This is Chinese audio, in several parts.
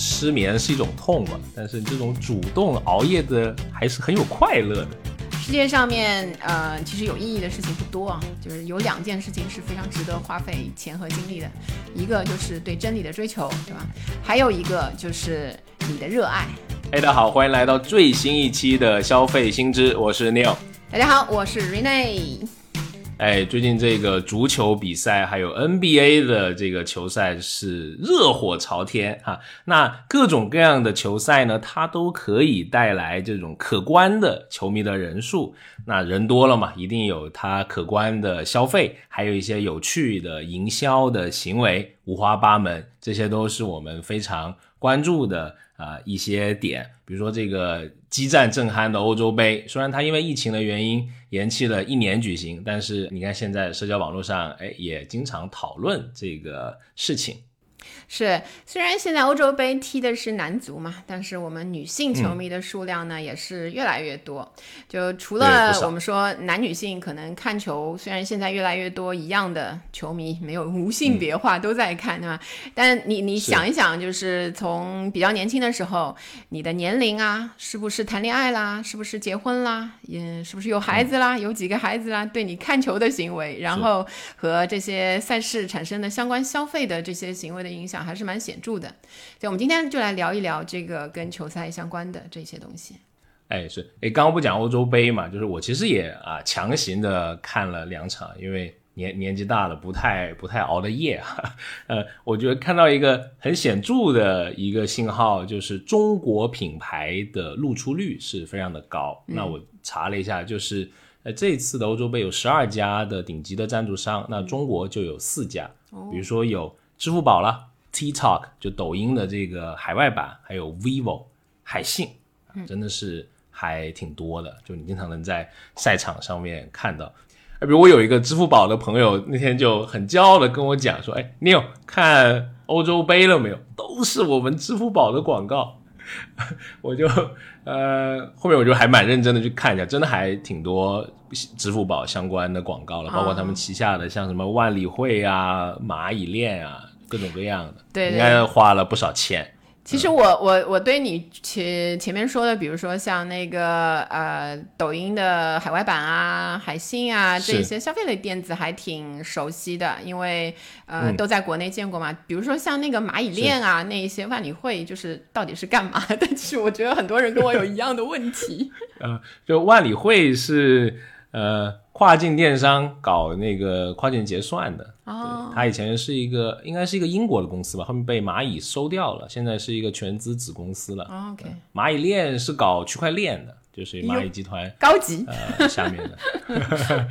失眠是一种痛嘛，但是这种主动熬夜的还是很有快乐的。世界上面，呃，其实有意义的事情不多啊，就是有两件事情是非常值得花费钱和精力的，一个就是对真理的追求，对吧？还有一个就是你的热爱。哎，大家好，欢迎来到最新一期的消费新知，我是 Neil。大家好，我是 Rene。哎，最近这个足球比赛还有 NBA 的这个球赛是热火朝天哈。那各种各样的球赛呢，它都可以带来这种可观的球迷的人数。那人多了嘛，一定有它可观的消费，还有一些有趣的营销的行为，五花八门，这些都是我们非常关注的。啊，一些点，比如说这个激战正酣的欧洲杯，虽然它因为疫情的原因延期了一年举行，但是你看现在社交网络上，哎，也经常讨论这个事情。是，虽然现在欧洲杯踢的是男足嘛，但是我们女性球迷的数量呢也是越来越多。就除了我们说男女性可能看球，虽然现在越来越多一样的球迷，没有无性别化都在看，对吧？但你你想一想，就是从比较年轻的时候，你的年龄啊，是不是谈恋爱啦，是不是结婚啦，嗯，是不是有孩子啦，有几个孩子啦，对你看球的行为，然后和这些赛事产生的相关消费的这些行为的影响。还是蛮显著的，所以我们今天就来聊一聊这个跟球赛相关的这些东西。哎，是哎，刚刚不讲欧洲杯嘛，就是我其实也啊强行的看了两场，因为年年纪大了，不太不太熬的夜啊。呃，我觉得看到一个很显著的一个信号，就是中国品牌的露出率是非常的高。那我查了一下，就是呃这次的欧洲杯有十二家的顶级的赞助商，那中国就有四家，比如说有支付宝了。TikTok 就抖音的这个海外版，还有 vivo 海信，真的是还挺多的。就你经常能在赛场上面看到。哎，比如我有一个支付宝的朋友，那天就很骄傲的跟我讲说：“哎，你有看欧洲杯了没有？都是我们支付宝的广告。”我就呃后面我就还蛮认真的去看一下，真的还挺多支付宝相关的广告了，包括他们旗下的像什么万里汇啊、蚂蚁链啊。各种各样的，对，应该花了不少钱。其实我我我对你前前面说的，比如说像那个呃抖音的海外版啊、海信啊这些消费类电子还挺熟悉的，因为呃都在国内见过嘛。比如说像那个蚂蚁链啊，那一些万里汇，就是到底是干嘛的？其实我觉得很多人跟我有一样的问题。呃，就万里汇是呃。跨境电商搞那个跨境结算的，哦，他以前是一个，应该是一个英国的公司吧，后面被蚂蚁收掉了，现在是一个全资子公司了。OK，蚂蚁链是搞区块链的，就是蚂蚁集团高级。呃下面的。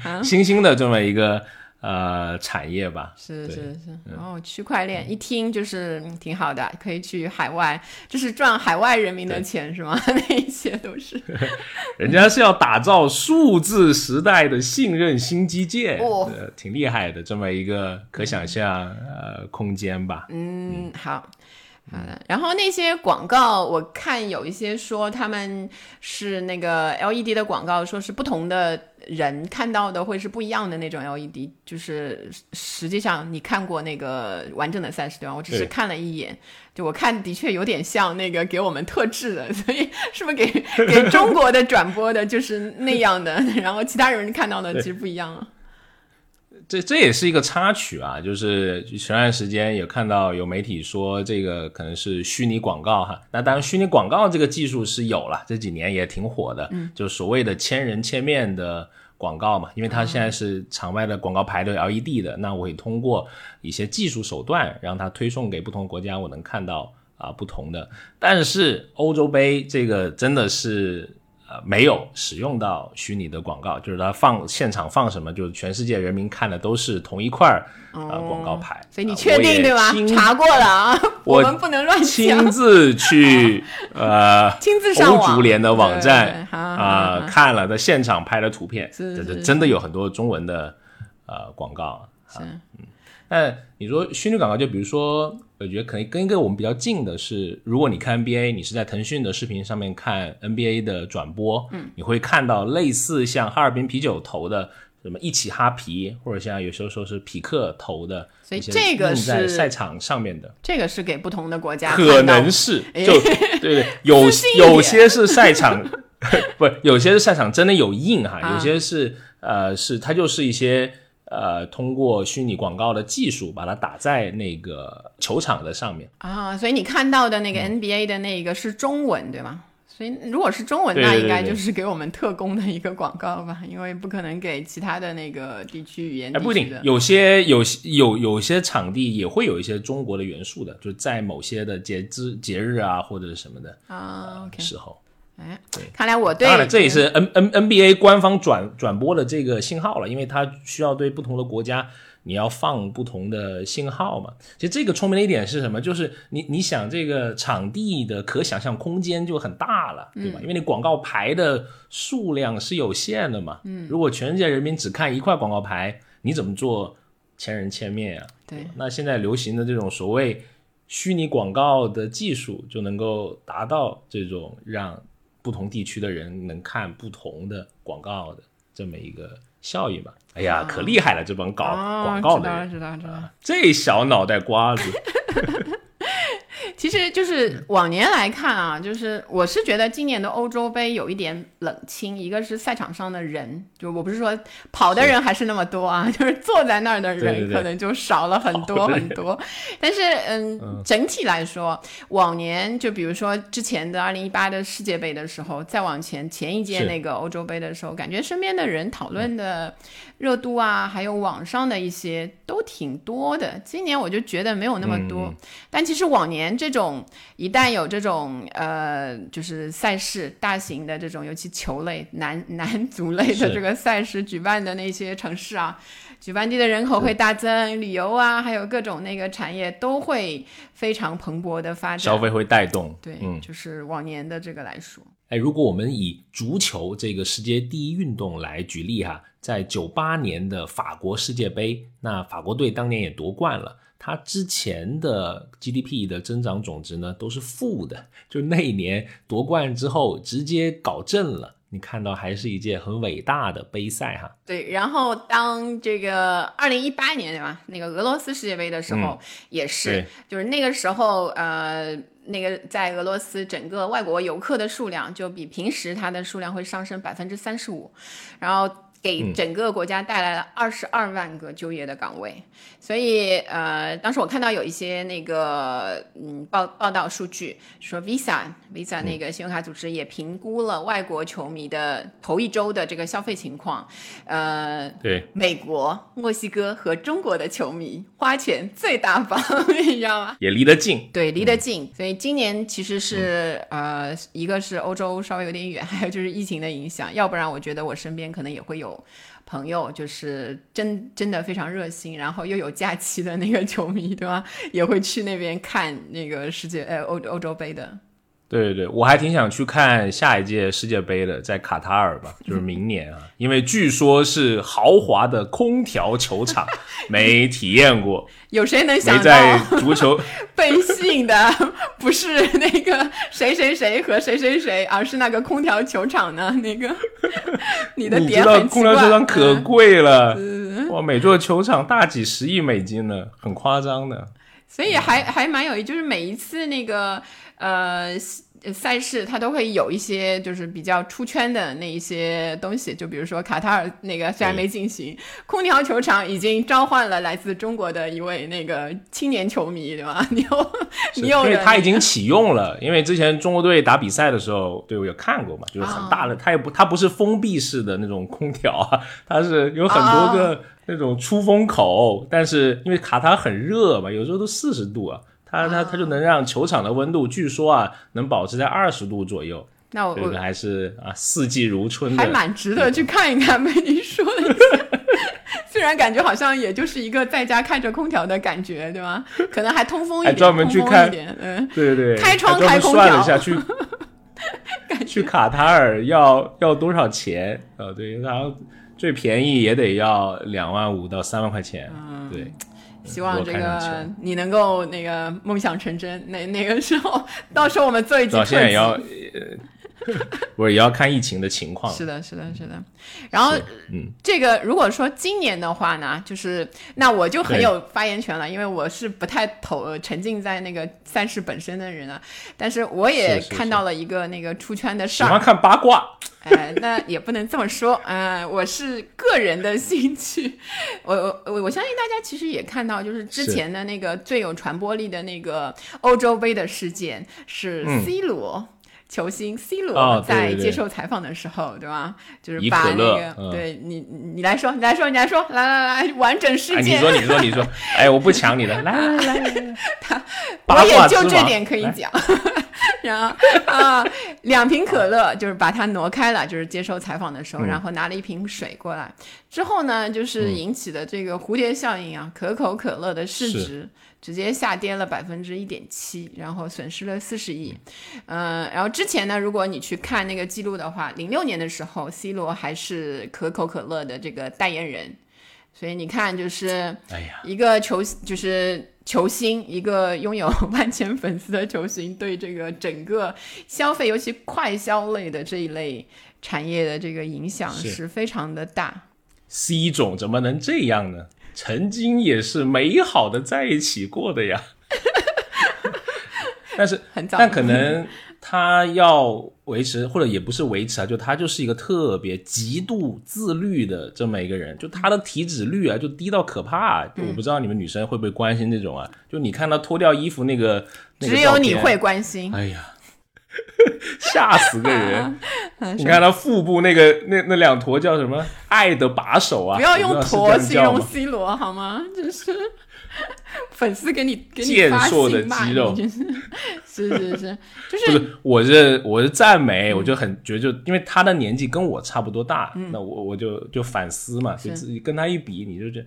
新兴的这么一个。呃，产业吧，是是是，然后区块链一听就是挺好的，可以去海外，就是赚海外人民的钱是吗？那一些都是，人家是要打造数字时代的信任新基建，呃，挺厉害的，这么一个可想象呃空间吧。嗯，好。好的，然后那些广告，我看有一些说他们是那个 LED 的广告，说是不同的人看到的会是不一样的那种 LED，就是实际上你看过那个完整的赛事对吧？我只是看了一眼，就我看的确有点像那个给我们特制的，所以是不是给 给中国的转播的就是那样的，然后其他人看到的其实不一样啊。这这也是一个插曲啊，就是前段时间也看到有媒体说这个可能是虚拟广告哈，那当然虚拟广告这个技术是有了，这几年也挺火的，嗯，就所谓的千人千面的广告嘛，因为它现在是场外的广告牌都 LED 的，那我会通过一些技术手段让它推送给不同国家，我能看到啊不同的，但是欧洲杯这个真的是。呃，没有使用到虚拟的广告，就是他放现场放什么，就是全世界人民看的都是同一块儿呃广告牌。所以你确定对吧？查过了啊，我们不能乱亲自去 呃，亲自上欧足联的网站啊看了的现场拍的图片，真的真的有很多中文的呃广告。是，嗯，那你说虚拟广告，就比如说。我觉得可能跟一个我们比较近的是，如果你看 NBA，你是在腾讯的视频上面看 NBA 的转播，嗯，你会看到类似像哈尔滨啤酒投的什么一起哈皮，或者像有时候说是匹克投的，所以这个是在赛场上面的，这个是给不同的国家，可能是就 对对，有有些是赛场，不，有些是赛场真的有印哈，有些是呃是它就是一些呃通过虚拟广告的技术把它打在那个球场的上面啊，所以你看到的那个 NBA 的那个是中文对吗？所以，如果是中文，那应该就是给我们特供的一个广告吧，因为不可能给其他的那个地区语言。哎，不一定，有些有有有些场地也会有一些中国的元素的，就在某些的节之节日啊或者什么的啊时候。哎，看来我对当然这也是 N N N B A 官方转转播的这个信号了，因为它需要对不同的国家。你要放不同的信号嘛？其实这个聪明的一点是什么？就是你你想这个场地的可想象空间就很大了，对吧？因为你广告牌的数量是有限的嘛。嗯，如果全世界人民只看一块广告牌，你怎么做千人千面啊？对。那现在流行的这种所谓虚拟广告的技术，就能够达到这种让不同地区的人能看不同的广告的这么一个。效益吧，哎呀，可厉害了！这帮搞广告的，知道知道知道，这小脑袋瓜子。其实就是往年来看啊，就是我是觉得今年的欧洲杯有一点冷清。一个是赛场上的人，就我不是说跑的人还是那么多啊，就是坐在那儿的人可能就少了很多很多。但是嗯，整体来说，往年就比如说之前的二零一八的世界杯的时候，再往前前一届那个欧洲杯的时候，感觉身边的人讨论的。热度啊，还有网上的一些都挺多的。今年我就觉得没有那么多，但其实往年这种一旦有这种呃，就是赛事大型的这种，尤其球类、男男足类的这个赛事举办的那些城市啊，举办地的人口会大增，旅游啊，还有各种那个产业都会非常蓬勃的发展，消费会带动。对，就是往年的这个来说。哎，如果我们以足球这个世界第一运动来举例哈，在九八年的法国世界杯，那法国队当年也夺冠了，它之前的 GDP 的增长总值呢都是负的，就那一年夺冠之后直接搞正了，你看到还是一届很伟大的杯赛哈。对，然后当这个二零一八年对吧，那个俄罗斯世界杯的时候也是，就是那个时候呃。那个在俄罗斯，整个外国游客的数量就比平时它的数量会上升百分之三十五，然后。给整个国家带来了二十二万个就业的岗位，所以呃，当时我看到有一些那个嗯报报道数据说，Visa Visa 那个信用卡组织也评估了外国球迷的头一周的这个消费情况，呃，对，美国、墨西哥和中国的球迷花钱最大方，你知道吗？也离得近，对，离得近，所以今年其实是呃，一个是欧洲稍微有点远，还有就是疫情的影响，要不然我觉得我身边可能也会有。朋友就是真真的非常热心，然后又有假期的那个球迷，对吧？也会去那边看那个世界呃欧欧洲杯的。对对对，我还挺想去看下一届世界杯的，在卡塔尔吧，就是明年啊，因为据说是豪华的空调球场，没体验过。有谁能想到？在足球 被吸引的不是那个谁谁谁和谁谁谁，而是那个空调球场呢？那个你的点很空调球场可贵了，哇，每座球场大几十亿美金呢，很夸张的。所以还还蛮有意，就是每一次那个。呃，赛事它都会有一些就是比较出圈的那一些东西，就比如说卡塔尔那个虽然没进行，空调球场已经召唤了来自中国的一位那个青年球迷，对吧？你有你有，因为他已经启用了，因为之前中国队打比赛的时候，对我有看过嘛，就是很大的，它也不它不是封闭式的那种空调啊，它是有很多个那种出风口，但是因为卡塔尔很热嘛，有时候都四十度啊。它它它就能让球场的温度，据说啊，能保持在二十度左右。那我这个还是啊，四季如春，还蛮值得去看一看。被你说了一下，虽然感觉好像也就是一个在家开着空调的感觉，对吧？可能还通风一点，专门去看，嗯，对对，开窗开空调。算了一下，去 去卡塔尔要要多少钱？呃，对，然后最便宜也得要两万五到三万块钱，对。希望这个你能够那个梦想成真，那那个时候，到时候我们做一集。现在也要，不是也要看疫情的情况。是的，是的，是的。然后，嗯，这个如果说今年的话呢，就是那我就很有发言权了，因为我是不太投沉浸在那个赛事本身的人啊。但是我也看到了一个那个出圈的事儿，喜欢看八卦。哎，那也不能这么说，嗯，我是个人的兴趣。我我我相信大家其实也看到，就是之前的那个最有传播力的那个欧洲杯的事件是 C 罗。球星 C 罗在接受采访的时候，对吧？就是把那个，对你，你来说，你来说，你来说，来来来，完整事件。你说，你说，你说，哎，我不抢你的，来来来来，他，我也就这点可以讲。然后啊，两瓶可乐，就是把它挪开了，就是接受采访的时候，然后拿了一瓶水过来。之后呢，就是引起的这个蝴蝶效应啊，可口可乐的市值。直接下跌了百分之一点七，然后损失了四十亿。嗯，然后之前呢，如果你去看那个记录的话，零六年的时候，C 罗还是可口可乐的这个代言人。所以你看，就是一个球，就是球星，一个拥有万千粉丝的球星，对这个整个消费，尤其快消类的这一类产业的这个影响是非常的大。C 总怎么能这样呢？曾经也是美好的在一起过的呀，但是但可能他要维持或者也不是维持啊，就他就是一个特别极度自律的这么一个人，就他的体脂率啊就低到可怕，我不知道你们女生会不会关心这种啊？就你看他脱掉衣服那个，只有你会关心，哎呀。吓死个人！你看他腹部那个那那两坨叫什么？爱的把手啊！不要用坨形容 C 罗好吗？就是 粉丝给你给你发信骂你，是是是，就是我是我是赞美，我就很觉得就因为他的年纪跟我差不多大，那我我就就反思嘛，就自己跟他一比，你就觉得。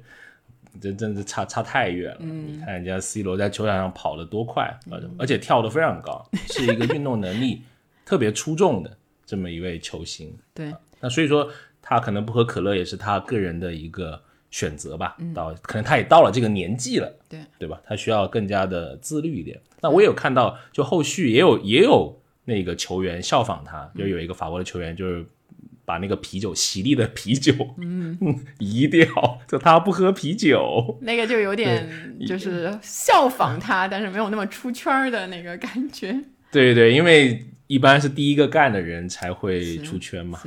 这真是差差太远了！你看人家 C 罗在球场上跑得多快，而且跳得非常高，是一个运动能力 特别出众的这么一位球星。对，那所以说他可能不喝可乐也是他个人的一个选择吧。到可能他也到了这个年纪了，对对吧？他需要更加的自律一点。那我有看到，就后续也有也有那个球员效仿他，就有一个法国的球员就是。把那个啤酒，喜力的啤酒，嗯，移掉，就他不喝啤酒，那个就有点就是效仿他，但是没有那么出圈的那个感觉。对对，因为一般是第一个干的人才会出圈嘛。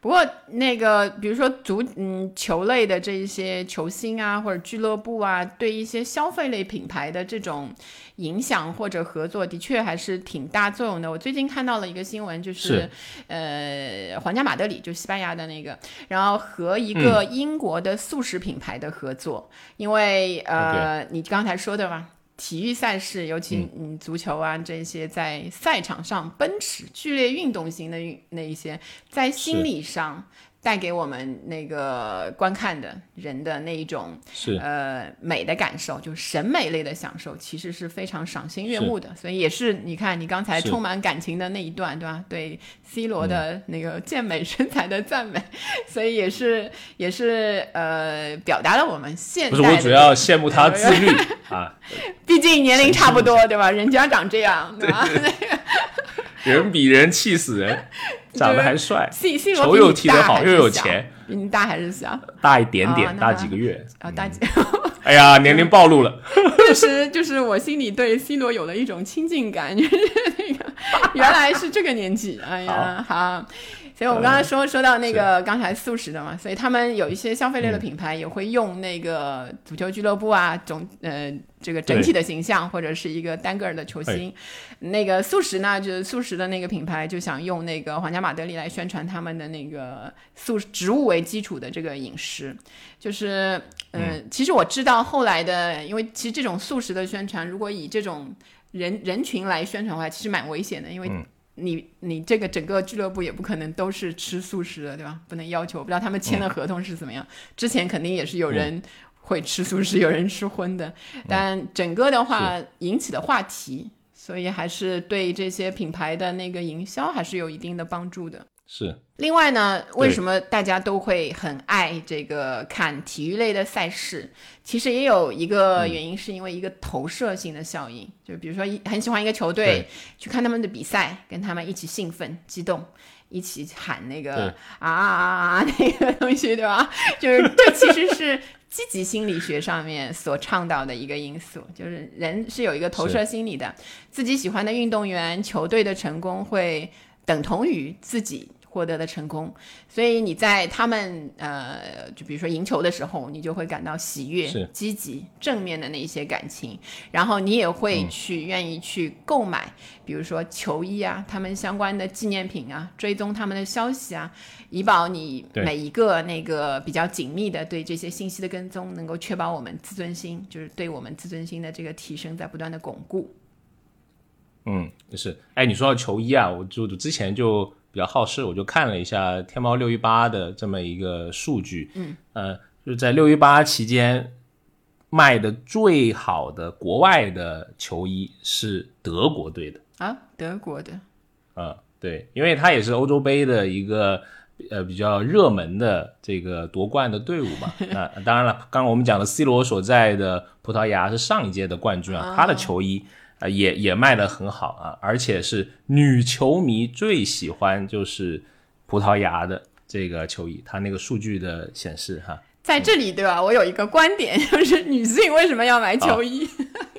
不过，那个比如说足嗯球类的这一些球星啊，或者俱乐部啊，对一些消费类品牌的这种影响或者合作，的确还是挺大作用的。我最近看到了一个新闻，就是呃，皇家马德里就西班牙的那个，然后和一个英国的素食品牌的合作，因为呃，你刚才说的嘛。体育赛事，尤其嗯足球啊这些，在赛场上奔驰剧烈运动型的运那一些，在心理上。带给我们那个观看的人的那一种是呃美的感受，就是审美类的享受，其实是非常赏心悦目的。所以也是你看你刚才充满感情的那一段，对吧？对 C 罗的那个健美身材的赞美，所以也是也是呃表达了我们现不是我主要羡慕他自律 啊，毕竟年龄差不多，对吧？人家长这样，对吧？人比人气死人。长得还帅，球又踢得好，又有钱，比你大还是小？大一点点，大几个月啊，大几？哎呀，年龄暴露了。顿时就是我心里对 C 罗有了一种亲近感，就是那个原来是这个年纪。哎呀，好。所以我们刚才说说到那个刚才素食的嘛，所以他们有一些消费类的品牌也会用那个足球俱乐部啊，总呃这个整体的形象或者是一个单个儿的球星。那个素食呢，就是素食的那个品牌就想用那个皇家马德里来宣传他们的那个素植物为基础的这个饮食。就是嗯，其实我知道后来的，因为其实这种素食的宣传，如果以这种人人群来宣传的话，其实蛮危险的，因为。你你这个整个俱乐部也不可能都是吃素食的，对吧？不能要求，不知道他们签的合同是怎么样。之前肯定也是有人会吃素食，有人吃荤的，但整个的话引起的话题，所以还是对这些品牌的那个营销还是有一定的帮助的。是。另外呢，为什么大家都会很爱这个看体育类的赛事？其实也有一个原因，是因为一个投射性的效应。就比如说，一很喜欢一个球队，去看他们的比赛，跟他们一起兴奋、激动，一起喊那个啊啊啊那个东西，对吧？就是这其实是积极心理学上面所倡导的一个因素，就是人是有一个投射心理的，自己喜欢的运动员、球队的成功会等同于自己。获得的成功，所以你在他们呃，就比如说赢球的时候，你就会感到喜悦、积极、正面的那一些感情，然后你也会去愿意去购买，比如说球衣啊，他们相关的纪念品啊，追踪他们的消息啊，以保你每一个那个比较紧密的对这些信息的跟踪，能够确保我们自尊心，就是对我们自尊心的这个提升在不断的巩固。嗯，就是，哎，你说到球衣啊，我就之前就。比较好事，我就看了一下天猫六一八的这么一个数据，嗯，呃，就是在六一八期间卖的最好的国外的球衣是德国队的啊，德国的，嗯，对，因为它也是欧洲杯的一个呃比较热门的这个夺冠的队伍嘛。那当然了，刚刚我们讲的 C 罗所在的葡萄牙是上一届的冠军啊，他的球衣。啊，也也卖得很好啊，而且是女球迷最喜欢就是葡萄牙的这个球衣，它那个数据的显示哈，在这里对吧？我有一个观点，就是女性为什么要买球衣？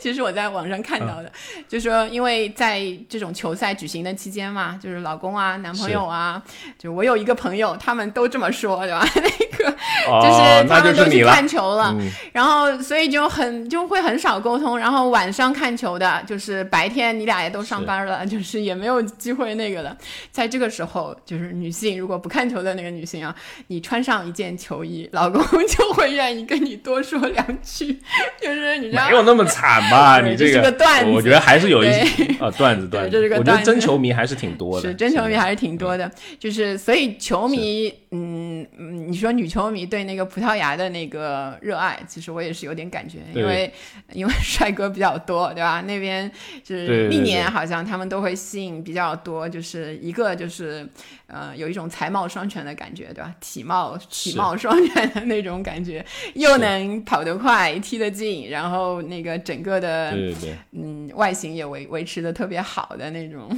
其实我在网上看到的，就说，因为在这种球赛举行的期间嘛，就是老公啊、男朋友啊，就我有一个朋友，他们都这么说，对吧？那个就是他们都去看球了，然后所以就很就会很少沟通，然后晚上看球的，就是白天你俩也都上班了，就是也没有机会那个了。在这个时候，就是女性如果不看球的那个女性啊，你穿上一件球衣，老公 就会愿意跟你多说两句，就是你知道没有那么惨。惨吧，你这个，我觉得还是有一些啊 段子段子，我觉得真球迷还是挺多的，是真球迷还是挺多的，就是所以球迷，嗯嗯，你说女球迷对那个葡萄牙的那个热爱，其实我也是有点感觉，因为因为帅哥比较多，对吧？那边就是历年好像他们都会吸引比较多，就是一个就是呃有一种才貌双全的感觉，对吧？体貌体貌双全的那种感觉，又能跑得快，踢得进，然后那个。整个的，嗯，外形也维维持的特别好的那种，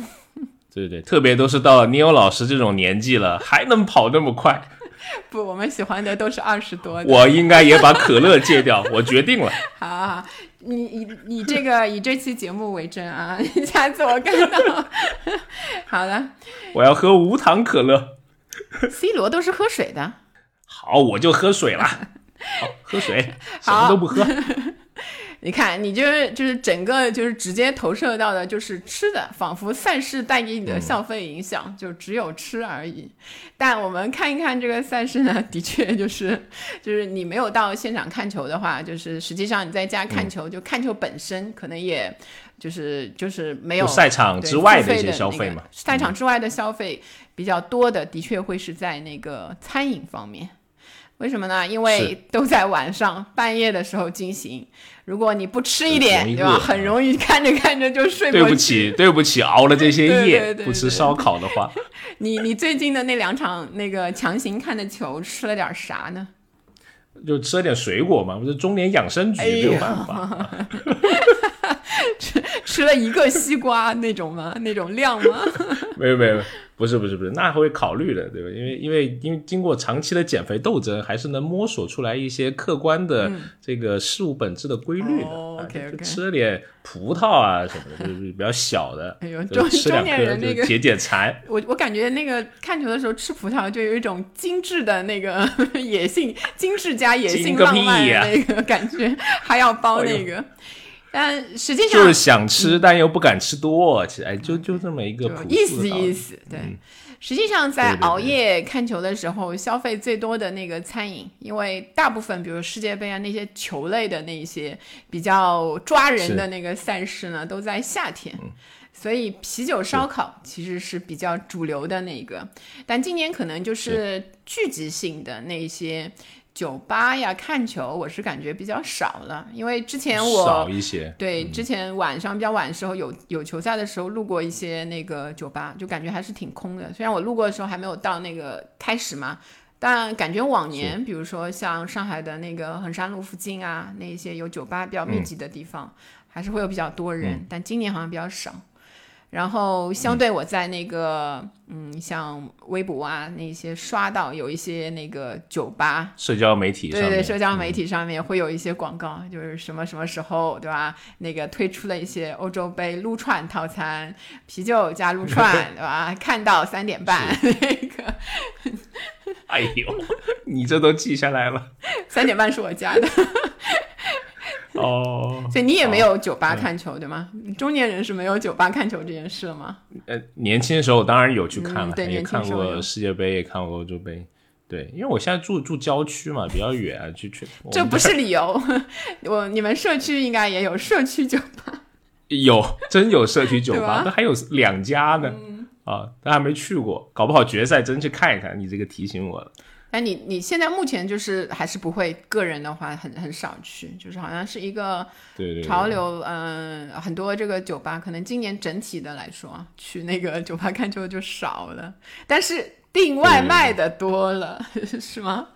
对对对，特别都是到了尼欧老师这种年纪了，还能跑那么快？不，我们喜欢的都是二十多。我应该也把可乐戒掉，我决定了。好，好，你以你这个以这期节目为证啊，下次我看到。好的，我要喝无糖可乐。C 罗都是喝水的。好，我就喝水了。好，喝水，什么都不喝。你看，你就是就是整个就是直接投射到的就是吃的，仿佛赛事带给你的消费影响就只有吃而已。但我们看一看这个赛事呢，的确就是就是你没有到现场看球的话，就是实际上你在家看球，就看球本身可能也就是就是没有赛场之外的一些消费嘛。赛场之外的消费比较多的，的确会是在那个餐饮方面。为什么呢？因为都在晚上半夜的时候进行。如果你不吃一点，对吧？很容易看着看着就睡不。对不起，对不起，熬了这些夜不吃烧烤的话。你你最近的那两场那个强行看的球吃了点啥呢？就吃了点水果嘛，不是中年养生局没有办法。吃 吃了一个西瓜那种吗？那种量吗？没有没有。不是不是不是，那会考虑的，对吧？因为因为因为经过长期的减肥斗争，还是能摸索出来一些客观的这个事物本质的规律的。OK OK，吃了点葡萄啊什么的，就是比较小的。哎呦，中中年人那个解解馋。我我感觉那个看球的时候吃葡萄，就有一种精致的那个野性，精致加野性浪漫的那个感觉，还要包那个。但实际上就是想吃，但又不敢吃多，其实哎，就就这么一个意思意思。对，实际上在熬夜看球的时候，消费最多的那个餐饮，因为大部分比如世界杯啊那些球类的那些比较抓人的那个赛事呢，都在夏天，所以啤酒烧烤其实是比较主流的那个。但今年可能就是聚集性的那些。酒吧呀看球，我是感觉比较少了，因为之前我少一些，对之前晚上比较晚的时候有有球赛的时候路过一些那个酒吧，就感觉还是挺空的。虽然我路过的时候还没有到那个开始嘛，但感觉往年，比如说像上海的那个衡山路附近啊，那些有酒吧比较密集的地方，还是会有比较多人，但今年好像比较少。然后相对我在那个嗯，像微博啊那些刷到有一些那个酒吧社交媒体对对社交媒体上面会有一些广告，就是什么什么时候对吧？那个推出了一些欧洲杯撸串套餐，啤酒加撸串 对吧？看到三点半 那个，哎呦，你这都记下来了？三点半是我加的。哦，所以你也没有酒吧看球对吗？中年人是没有酒吧看球这件事了吗？呃，年轻的时候当然有去看了，也看过世界杯，也看过欧洲杯。对，因为我现在住住郊区嘛，比较远，去去。这不是理由，我你们社区应该也有社区酒吧。有，真有社区酒吧，那还有两家呢。啊，但还没去过，搞不好决赛真去看一看。你这个提醒我了。哎，你你现在目前就是还是不会个人的话很很少去，就是好像是一个潮流，嗯，很多这个酒吧可能今年整体的来说去那个酒吧看球就少了，但是订外卖的多了，是吗？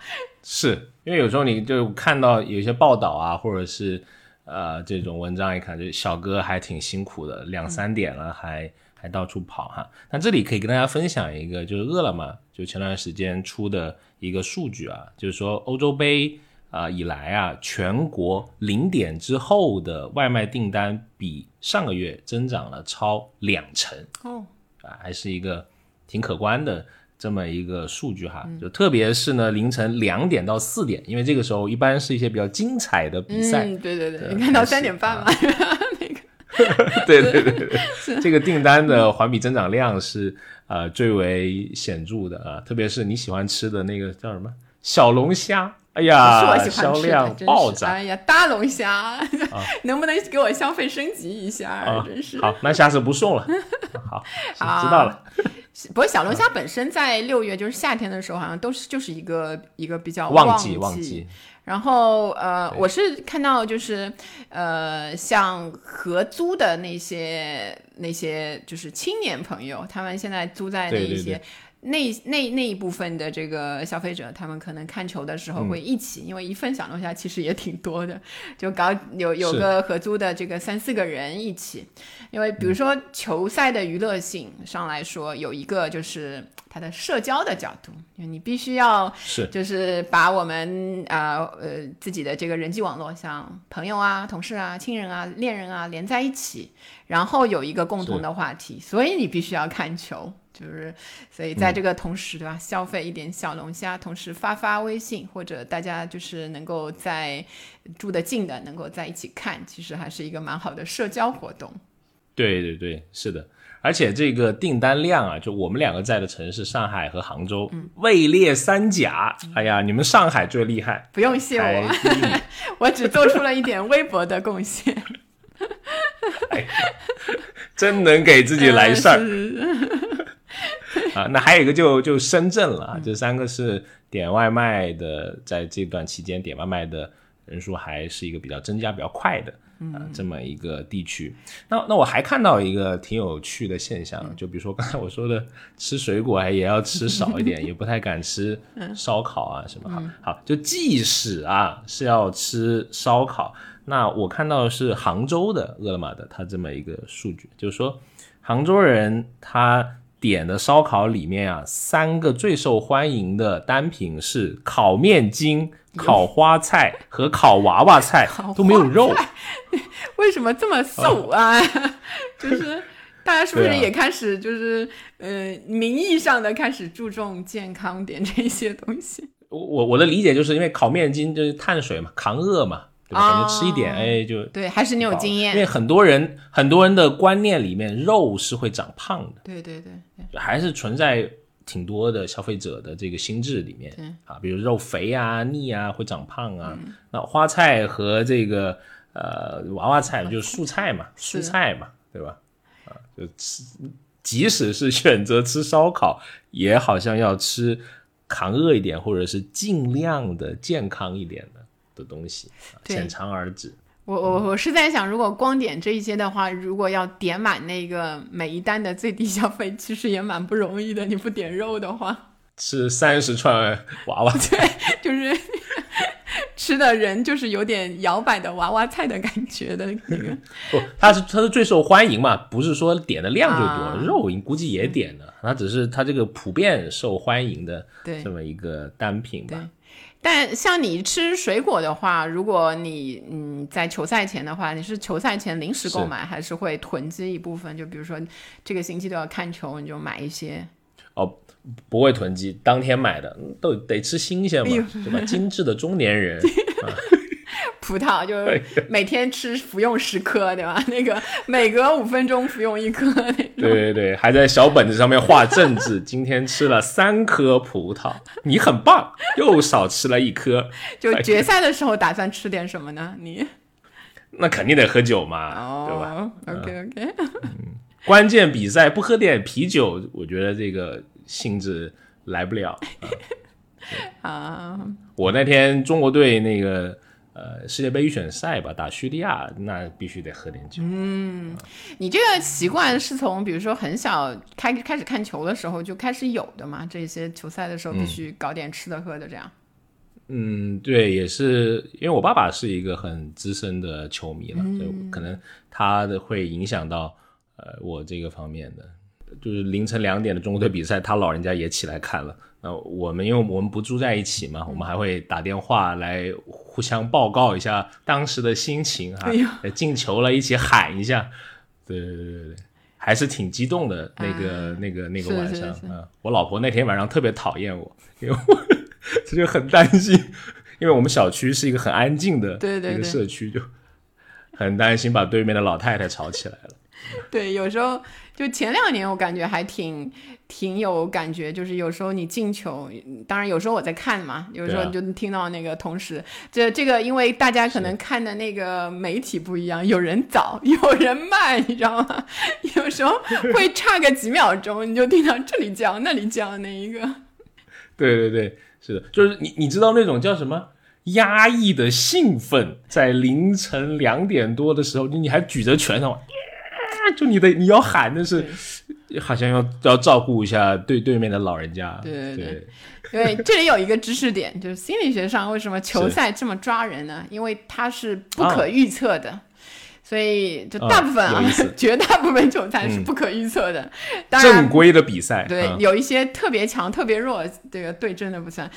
是因为有时候你就看到有些报道啊，或者是呃这种文章一看，就小哥还挺辛苦的，两三点了还。还到处跑哈，那这里可以跟大家分享一个，就是饿了么就前段时间出的一个数据啊，就是说欧洲杯啊以来啊，全国零点之后的外卖订单比上个月增长了超两成哦，啊，还是一个挺可观的这么一个数据哈，就特别是呢凌晨两点到四点，因为这个时候一般是一些比较精彩的比赛，嗯对对对，你看到三点半嘛。对对对对，这个订单的环比增长量是呃最为显著的啊，特别是你喜欢吃的那个叫什么？小龙虾，哎呀，销量暴涨，哎呀，大龙虾，能不能给我消费升级一下？真是。好，那下次不送了，好，知道了。不过小龙虾本身在六月就是夏天的时候，好像都是就是一个一个比较旺季。旺季。然后呃，我是看到就是呃，像合租的那些那些就是青年朋友，他们现在租在那一些。那那那一部分的这个消费者，他们可能看球的时候会一起，因为一份小龙虾其实也挺多的，就搞有有个合租的这个三四个人一起，因为比如说球赛的娱乐性上来说，有一个就是它的社交的角度，你必须要是。就是把我们啊呃自己的这个人际网络，像朋友啊、同事啊、亲人啊、恋人啊连在一起，然后有一个共同的话题，所以你必须要看球。就是，所以在这个同时，对吧？消费一点小龙虾，同时发发微信，或者大家就是能够在住得近的，能够在一起看，其实还是一个蛮好的社交活动。对对对，是的。而且这个订单量啊，就我们两个在的城市上海和杭州位列三甲。哎呀，你们上海最厉害，不用谢我，我只做出了一点微薄的贡献。真能给自己来事儿。啊，那还有一个就就深圳了，这三个是点外卖的，在这段期间点外卖的人数还是一个比较增加比较快的啊，这么一个地区。那那我还看到一个挺有趣的现象，就比如说刚才我说的吃水果还也要吃少一点，也不太敢吃烧烤啊什么。好，好，就即使啊是要吃烧烤，那我看到的是杭州的饿了么的，它这么一个数据，就是说杭州人他。点的烧烤里面啊，三个最受欢迎的单品是烤面筋、烤花菜和烤娃娃菜，都没有肉。为什么这么瘦啊？就是大家是不是也开始就是呃名义上的开始注重健康点这些东西？我我我的理解就是因为烤面筋就是碳水嘛，抗饿嘛。对吧？感觉吃一点，哎，就对，还是你有经验。因为很多人，很多人的观念里面，肉是会长胖的。对对对，还是存在挺多的消费者的这个心智里面啊，比如肉肥啊、腻啊，会长胖啊。那花菜和这个呃娃娃菜，就是素菜嘛，蔬菜嘛，对吧？啊，就吃，即使是选择吃烧烤，也好像要吃扛饿一点，或者是尽量的健康一点的的东西，浅尝而止。我我我是在想，如果光点这一些的话，如果要点满那个每一单的最低消费，其实也蛮不容易的。你不点肉的话，吃三十串娃娃菜，就是 吃的人就是有点摇摆的娃娃菜的感觉的那个。不，它是它是最受欢迎嘛，不是说点的量最多，肉估计也点的，它只是它这个普遍受欢迎的这么一个单品吧。但像你吃水果的话，如果你嗯在球赛前的话，你是球赛前临时购买，还是会囤积一部分？就比如说这个星期都要看球，你就买一些。哦，不会囤积，当天买的都得吃新鲜嘛，对吧？精致的中年人。葡萄 就是每天吃服用十颗，对吧？那个每隔五分钟服用一颗。对对对，还在小本子上面画正字。今天吃了三颗葡萄，你很棒，又少吃了一颗。就决赛的时候打算吃点什么呢？你那肯定得喝酒嘛，对吧？OK OK。关键比赛不喝点啤酒，我觉得这个兴致来不了啊。我那天中国队那个。呃，世界杯预选赛吧，打叙利亚，那必须得喝点酒。嗯，你这个习惯是从比如说很小开开始看球的时候就开始有的嘛？这些球赛的时候必须搞点吃的喝的这样。嗯，对，也是因为我爸爸是一个很资深的球迷了，所以可能他的会影响到呃我这个方面的，就是凌晨两点的中国队比赛，他老人家也起来看了。那我们因为我们不住在一起嘛，我们还会打电话来互相报告一下当时的心情哈，进球了一起喊一下，对对对对对，还是挺激动的那个那个那个晚上啊。我老婆那天晚上特别讨厌我，因为她就 很担心，因为我们小区是一个很安静的一个社区，就很担心把对面的老太太吵起来了。对，有时候就前两年我感觉还挺。挺有感觉，就是有时候你进球，当然有时候我在看嘛，有时候就听到那个同时，这这个因为大家可能看的那个媒体不一样，有人早，有人慢，你知道吗？有时候会差个几秒钟，你就听到这里叫那里叫那一个。对对对，是的，就是你你知道那种叫什么压抑的兴奋，在凌晨两点多的时候，你还举着拳头，就你的你要喊的是。好像要要照顾一下对对面的老人家。对对对，因为这里有一个知识点，就是心理学上为什么球赛这么抓人呢？因为它是不可预测的。所以，就大部分啊，绝大部分球赛是不可预测的。当然正规的比赛，对，有一些特别强、特别弱，这个对真的不算。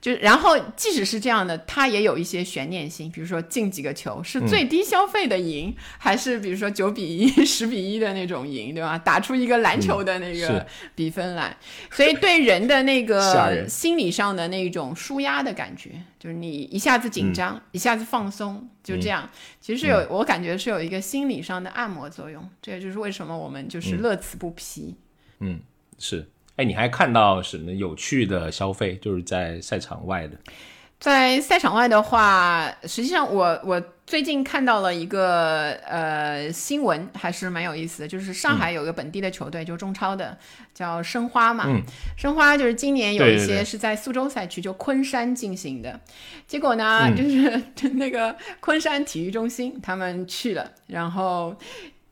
就然后，即使是这样的，它也有一些悬念性，比如说进几个球是最低消费的赢，还是比如说九比一、十比一的那种赢，对吧？打出一个篮球的那个比分来。所以，对人的那个心理上的那种舒压的感觉。就是你一下子紧张，一下子放松，就这样，其实是有我感觉是有一个心理上的按摩作用。这也就是为什么我们就是乐此不疲。嗯，是。哎，你还看到什么有趣的消费？就是在赛场外的。在赛场外的话，实际上我我最近看到了一个呃新闻，还是蛮有意思的。就是上海有个本地的球队，就中超的，叫申花嘛。申花就是今年有一些是在苏州赛区，就昆山进行的。结果呢，就是 那个昆山体育中心他们去了，然后。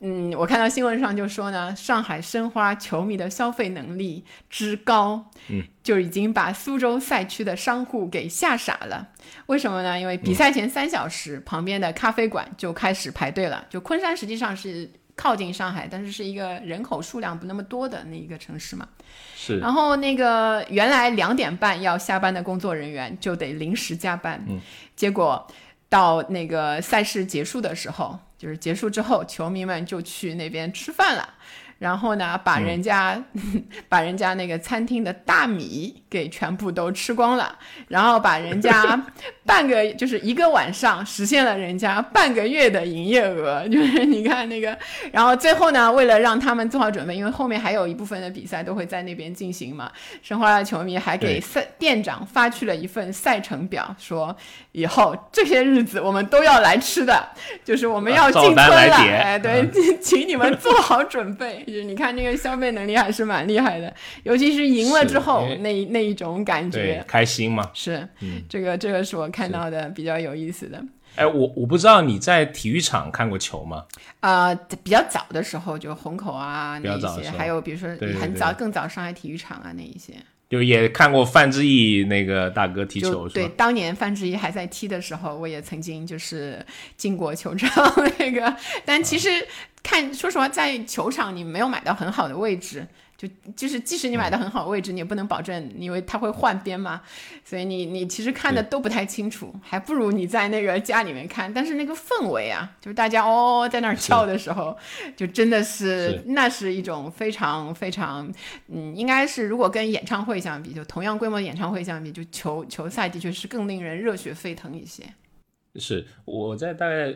嗯，我看到新闻上就说呢，上海申花球迷的消费能力之高，嗯，就已经把苏州赛区的商户给吓傻了。为什么呢？因为比赛前三小时，旁边的咖啡馆就开始排队了。就昆山实际上是靠近上海，但是是一个人口数量不那么多的那一个城市嘛。是。然后那个原来两点半要下班的工作人员就得临时加班。嗯。结果到那个赛事结束的时候。就是结束之后，球迷们就去那边吃饭了。然后呢，把人家 把人家那个餐厅的大米给全部都吃光了，然后把人家半个就是一个晚上实现了人家半个月的营业额，就是你看那个，然后最后呢，为了让他们做好准备，因为后面还有一部分的比赛都会在那边进行嘛，申花的球迷还给赛店长发去了一份赛程表，说以后这些日子我们都要来吃的，就是我们要进村了，哎，对，请你们做好准备。就是你看那个消费能力还是蛮厉害的，尤其是赢了之后那那一种感觉，开心嘛。是，这个这个是我看到的比较有意思的。哎，我我不知道你在体育场看过球吗？啊，比较早的时候就虹口啊那一些，还有比如说很早更早上海体育场啊那一些。就也看过范志毅那个大哥踢球，对，当年范志毅还在踢的时候，我也曾经就是进过球场 那个。但其实看，说实话，在球场你没有买到很好的位置。就就是，即使你买到很好位置，你也不能保证，因为他会换边嘛，所以你你其实看的都不太清楚，还不如你在那个 家里面看。但是那个氛围啊，就是大家哦在那儿叫的时候，就真的是那是一种非常非常，嗯，应该是如果跟演唱会相比，就同样规模的演唱会相比，就球球赛的确是更令人热血沸腾一些。是我在大概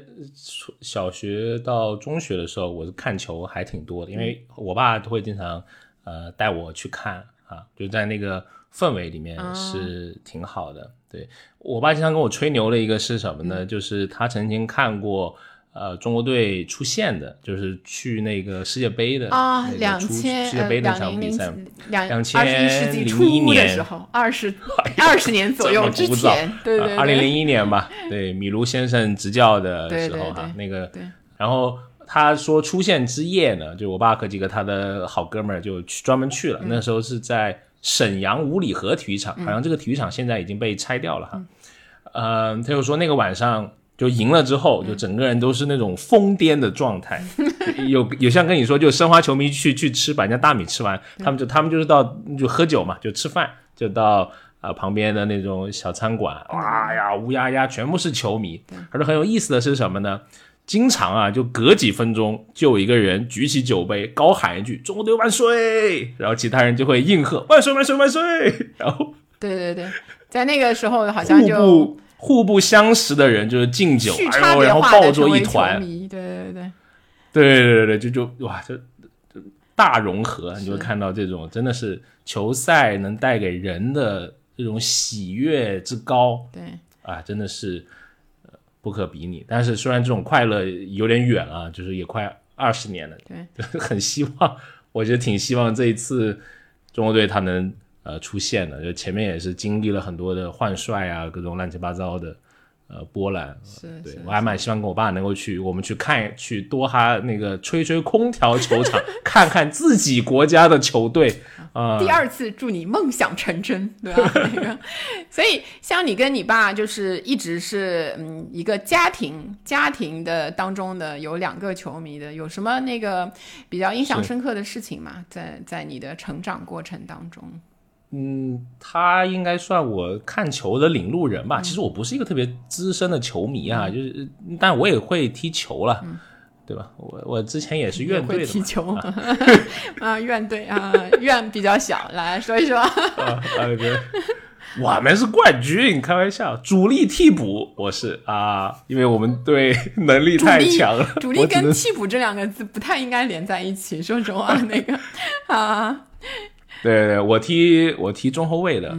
小学到中学的时候，我是看球还挺多的，因为我爸都会经常。呃，带我去看啊，就在那个氛围里面是挺好的。对我爸经常跟我吹牛的一个是什么呢？就是他曾经看过呃中国队出现的，就是去那个世界杯的啊，两千世界杯那场比赛，两两千零一年的时候，二十 二十年左右之前，对对，二零零一年吧，对米卢先生执教的时候哈，那个，然后。他说出现之夜呢，就我爸和几个他的好哥们儿就去专门去了。那时候是在沈阳五里河体育场，好像这个体育场现在已经被拆掉了哈。嗯，他就说那个晚上就赢了之后，就整个人都是那种疯癫的状态。有有像跟你说，就申花球迷去去吃把人家大米吃完，他们就他们就是到就喝酒嘛，就吃饭，就到啊旁边的那种小餐馆，哇呀乌压压全部是球迷。而且很有意思的是什么呢？经常啊，就隔几分钟就有一个人举起酒杯，高喊一句“中国队万岁”，然后其他人就会应和“万岁万岁万岁”。然后，对对对，在那个时候好像就互不相识的人就是敬酒，然后抱作一团。对对对对，对对对对，就就哇，就大融合，你就会看到这种真的是球赛能带给人的这种喜悦之高。对啊，真的是。不可比拟，但是虽然这种快乐有点远啊，就是也快二十年了，对，很希望，我觉得挺希望这一次中国队他能呃出现的，就前面也是经历了很多的换帅啊，各种乱七八糟的。呃，波兰，对我还蛮希望跟我爸能够去，我们去看去多哈那个吹吹空调球场，看看自己国家的球队啊。第二次祝你梦想成真，对吧？那个，所以像你跟你爸就是一直是嗯一个家庭家庭的当中的有两个球迷的，有什么那个比较印象深刻的事情吗？在在你的成长过程当中？嗯，他应该算我看球的领路人吧。其实我不是一个特别资深的球迷啊，就是，但我也会踢球了，对吧？我我之前也是院队的踢球 啊，院队啊，院比较小，来说一说。我们是冠军，开玩笑，主力替补我是啊，因为我们队能力太强了。主力 跟替补这两个字不太应该连在一起，说实话，那个啊。对对，我踢我踢中后卫的，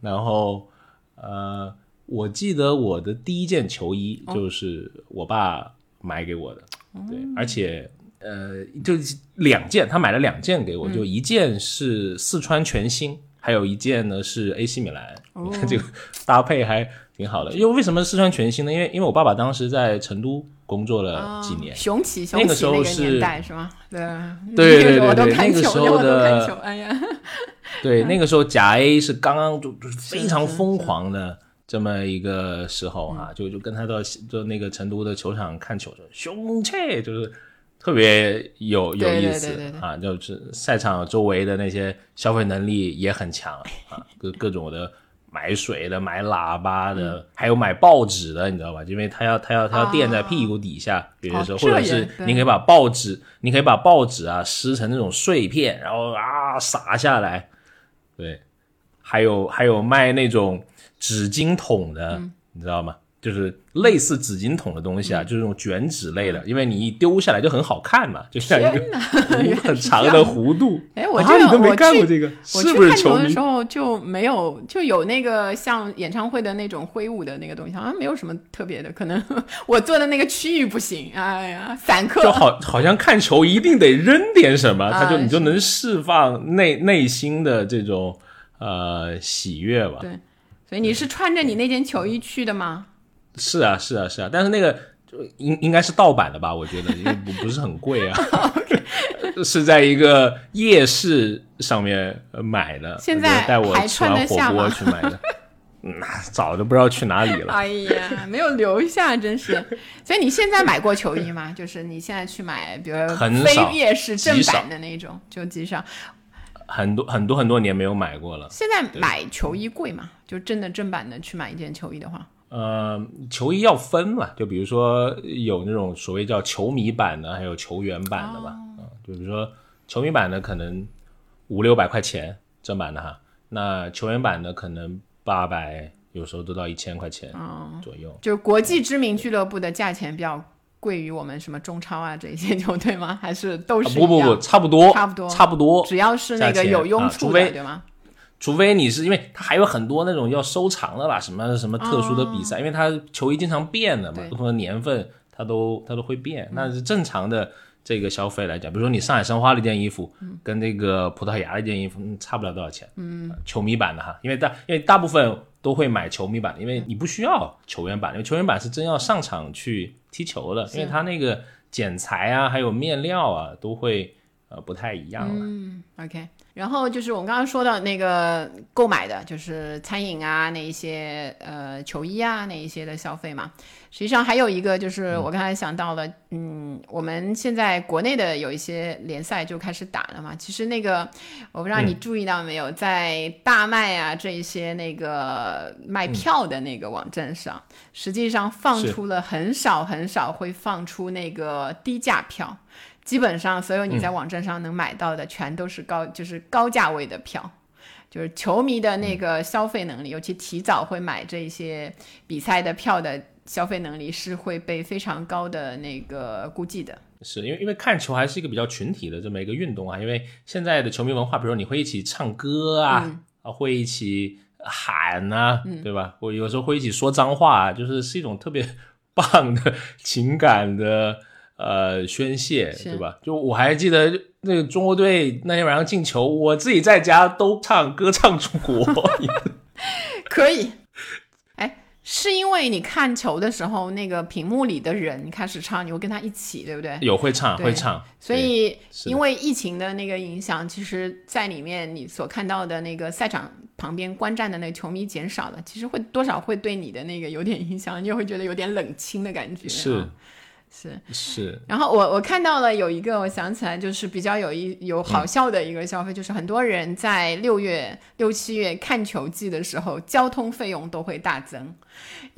然后呃，我记得我的第一件球衣就是我爸买给我的，对，而且呃，就两件，他买了两件给我，就一件是四川全兴，还有一件呢是 AC 米兰，你 看这个搭配还挺好的。因为为什么四川全兴呢？因为因为我爸爸当时在成都。工作了几年，雄起雄起那个年代是吗？对对对对对，那个时候的，哎呀，对那个时候甲 A 是刚刚就就是非常疯狂的这么一个时候哈，就就跟他到就那个成都的球场看球，雄起就是特别有有意思啊，就是赛场周围的那些消费能力也很强啊，各各种的。买水的，买喇叭的，还有买报纸的，你知道吧？因为他要他要他要垫在屁股底下，有些时候，或者是你可以把报纸，你可以把报纸啊撕成那种碎片，然后啊撒下来。对，还有还有卖那种纸巾筒的，你知道吗？就是类似纸巾筒的东西啊，就是那种卷纸类的，因为你一丢下来就很好看嘛，就像一个 很长的弧度。哎，我这个没干过这个，是不是球的时候就没有就有那个像演唱会的那种挥舞的那个东西，好像没有什么特别的，可能 我坐的那个区域不行。哎呀，散客就好，好像看球一定得扔点什么，他就你就能释放内内心的这种呃喜悦吧。对，所以你是穿着你那件球衣去的吗？是啊，是啊，是啊，但是那个就应应该是盗版的吧？我觉得因为不不是很贵啊，是在一个夜市上面买的。现在带我吃完火锅去买的，那早就不知道去哪里了。哎呀，没有留下，真是。所以你现在买过球衣吗？就是你现在去买，比如非夜市正版的那种，就极少。很多很多很多年没有买过了。现在买球衣贵吗？就真的正版的去买一件球衣的话？呃，球衣要分嘛，就比如说有那种所谓叫球迷版的，还有球员版的吧。嗯，就比如说球迷版的可能五六百块钱正版的哈，那球员版的可能八百，有时候都到一千块钱左右。就国际知名俱乐部的价钱比较贵于我们什么中超啊这些球队吗？还是都是不不不，差不多，差不多，差不多，只要是那个有用处的，对吗？除非你是因为它还有很多那种要收藏的啦，什么什么特殊的比赛，因为它球衣经常变的嘛，不同的年份它都它都会变。那是正常的这个消费来讲，比如说你上海申花的一件衣服，跟那个葡萄牙的一件衣服差不了多少钱。嗯，球迷版的哈，因为大因为大部分都会买球迷版，因为你不需要球员版，因为球员版是真要上场去踢球的，因为它那个剪裁啊，还有面料啊，都会呃不太一样了。嗯，OK。然后就是我们刚刚说到那个购买的，就是餐饮啊，那一些呃球衣啊，那一些的消费嘛。实际上还有一个就是我刚才想到了，嗯，我们现在国内的有一些联赛就开始打了嘛。其实那个我不知道你注意到没有，在大麦啊这一些那个卖票的那个网站上，实际上放出了很少很少会放出那个低价票。基本上所有你在网站上能买到的，全都是高，就是高价位的票，就是球迷的那个消费能力，尤其提早会买这些比赛的票的消费能力，是会被非常高的那个估计的。是因为因为看球还是一个比较群体的这么一个运动啊，因为现在的球迷文化，比如说你会一起唱歌啊，啊会一起喊啊，对吧？我有时候会一起说脏话，就是是一种特别 棒的情感的。呃，宣泄对吧？就我还记得那个中国队那天晚上进球，我自己在家都唱歌唱出国。可以，哎，是因为你看球的时候，那个屏幕里的人开始唱，你会跟他一起，对不对？有会唱，会唱。所以因为疫情的那个影响，其实在里面你所看到的那个赛场旁边观战的那个球迷减少了，其实会多少会对你的那个有点影响，你也会觉得有点冷清的感觉。是。是是，然后我我看到了有一个，我想起来就是比较有一有好笑的一个消费，就是很多人在六月六七月看球季的时候，交通费用都会大增。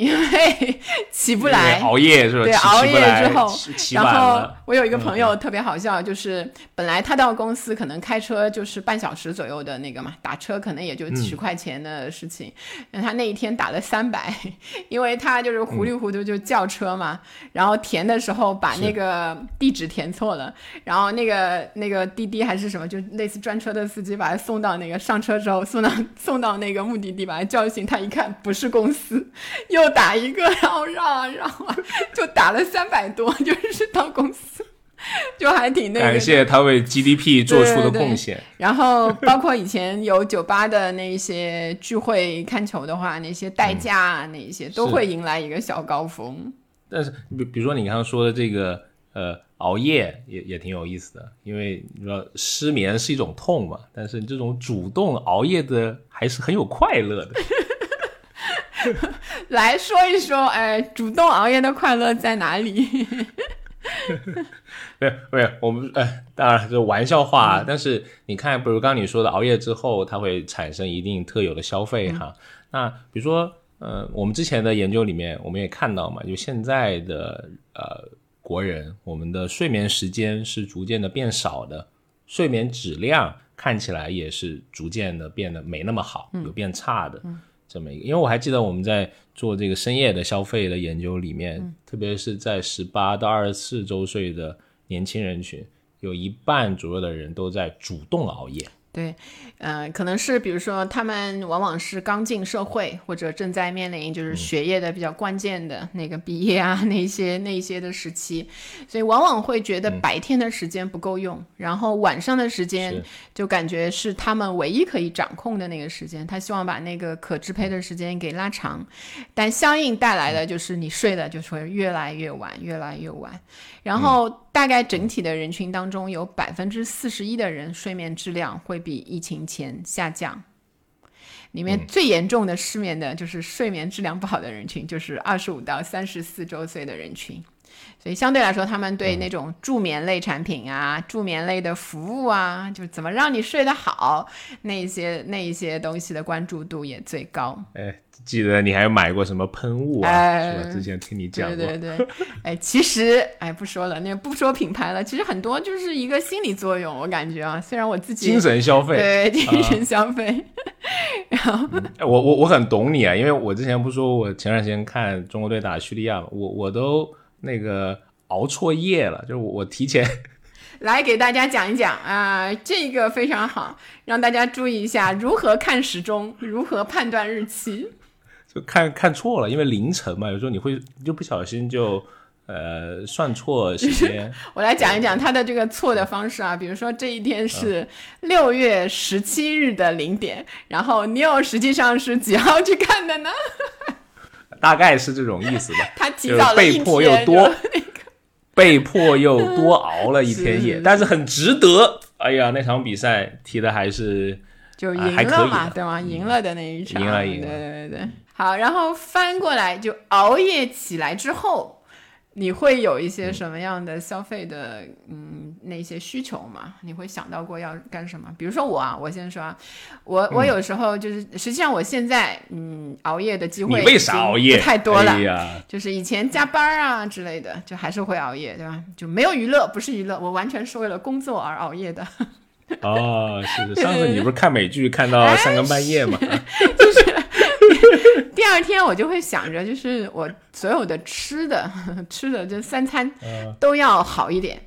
因为起不来，熬夜是吧？对，熬夜之后，然后我有一个朋友特别好笑，就是本来他到公司可能开车就是半小时左右的那个嘛，打车可能也就十块钱的事情，那他那一天打了三百，因为他就是糊里糊涂就叫车嘛，然后填的时候把那个地址填错了，然后那个那个滴滴还是什么，就类似专车的司机把他送到那个上车之后送到送到那个目的地把他叫醒，他一看不是公司。又打一个，然后让啊让啊，就打了三百多，就是到公司，就还挺那个。感谢他为 GDP 做出的贡献。然后包括以前有酒吧的那些聚会看球的话，那些代驾啊，那一些都会迎来一个小高峰。但是，比比如说你刚刚说的这个，呃，熬夜也也挺有意思的，因为你说失眠是一种痛嘛，但是这种主动熬夜的还是很有快乐的。来说一说，哎，主动熬夜的快乐在哪里？没有，没有，我们哎，当然是玩笑话。但是你看，比如刚刚你说的，熬夜之后它会产生一定特有的消费哈。那比如说，呃，我们之前的研究里面，我们也看到嘛，就现在的呃国人，我们的睡眠时间是逐渐的变少的，睡眠质量看起来也是逐渐的变得没那么好，有变差的。这么一个。因为我还记得我们在做这个深夜的消费的研究里面，特别是在十八到二十四周岁的年轻人群，有一半左右的人都在主动熬夜。对，呃，可能是比如说他们往往是刚进社会，或者正在面临就是学业的比较关键的那个毕业啊，那些那些的时期，所以往往会觉得白天的时间不够用，然后晚上的时间就感觉是他们唯一可以掌控的那个时间，他希望把那个可支配的时间给拉长，但相应带来的就是你睡的就是会越来越晚，越来越晚。然后大概整体的人群当中，有百分之四十一的人睡眠质量会比疫情前下降。里面最严重的失眠的就是睡眠质量不好的人群，就是二十五到三十四周岁的人群。所以相对来说，他们对那种助眠类产品啊、助眠类的服务啊，就怎么让你睡得好，那些那一些东西的关注度也最高。哎。记得你还买过什么喷雾啊？是吧？之前听你讲过。对对对，哎，其实哎，不说了，那不说品牌了。其实很多就是一个心理作用，我感觉啊，虽然我自己精神消费，对精神消费。然后，我我我很懂你啊，因为我之前不说我前段时间看中国队打叙利亚嘛，我我都那个熬错夜了，就是我提前 来给大家讲一讲啊，这个非常好，让大家注意一下如何看时钟，如何判断日期。就看看错了，因为凌晨嘛，有时候你会就不小心就呃算错时间。我来讲一讲他的这个错的方式啊，比如说这一天是六月十七日的零点，然后你又实际上是几号去看的呢？大概是这种意思吧。他提早了，被迫又多，被迫又多熬了一天夜，但是很值得。哎呀，那场比赛踢的还是就赢了嘛，对吗？赢了的那一场，赢了，赢了，对对对。好，然后翻过来就熬夜起来之后，你会有一些什么样的消费的嗯那些需求吗？你会想到过要干什么？比如说我啊，我先说啊，我我有时候就是实际上我现在嗯熬夜的机会为啥熬夜太多了？就是以前加班啊之类的，就还是会熬夜，对吧？就没有娱乐，不是娱乐，我完全是为了工作而熬夜的。哦，是 上次你不是看美剧看到三更半夜吗？就是。第二天我就会想着，就是我所有的吃的 吃的这三餐都要好一点。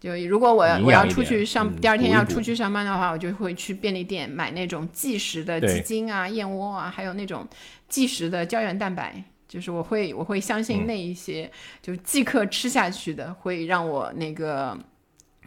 就如果我我要出去上，第二天要出去上班的话，我就会去便利店买那种即食的鸡精啊、燕窝啊，还有那种即食的胶原蛋白。就是我会我会相信那一些，就即刻吃下去的，会让我那个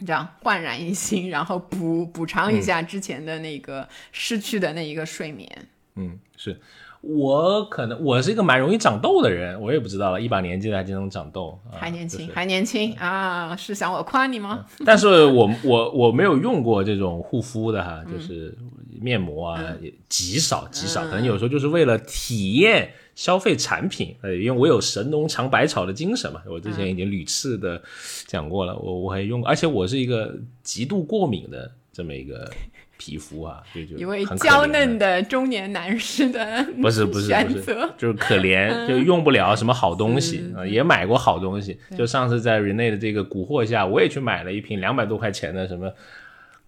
这样焕然一新，然后补补偿一下之前的那个失去的那一个睡眠。嗯，是。我可能我是一个蛮容易长痘的人，我也不知道了，一把年纪了还经常长痘，还年轻，还年轻啊！是想我夸你吗？但是我我我没有用过这种护肤的哈，就是面膜啊，极少极少，可能有时候就是为了体验消费产品，呃，因为我有神农尝百草的精神嘛，我之前已经屡次的讲过了，我我还用过，而且我是一个极度过敏的这么一个。皮肤啊，对，就一位娇嫩的中年男士的 不是不是不是，就是可怜，就用不了什么好东西啊，也买过好东西，就上次在 Rene 的这个蛊惑下，我也去买了一瓶两百多块钱的什么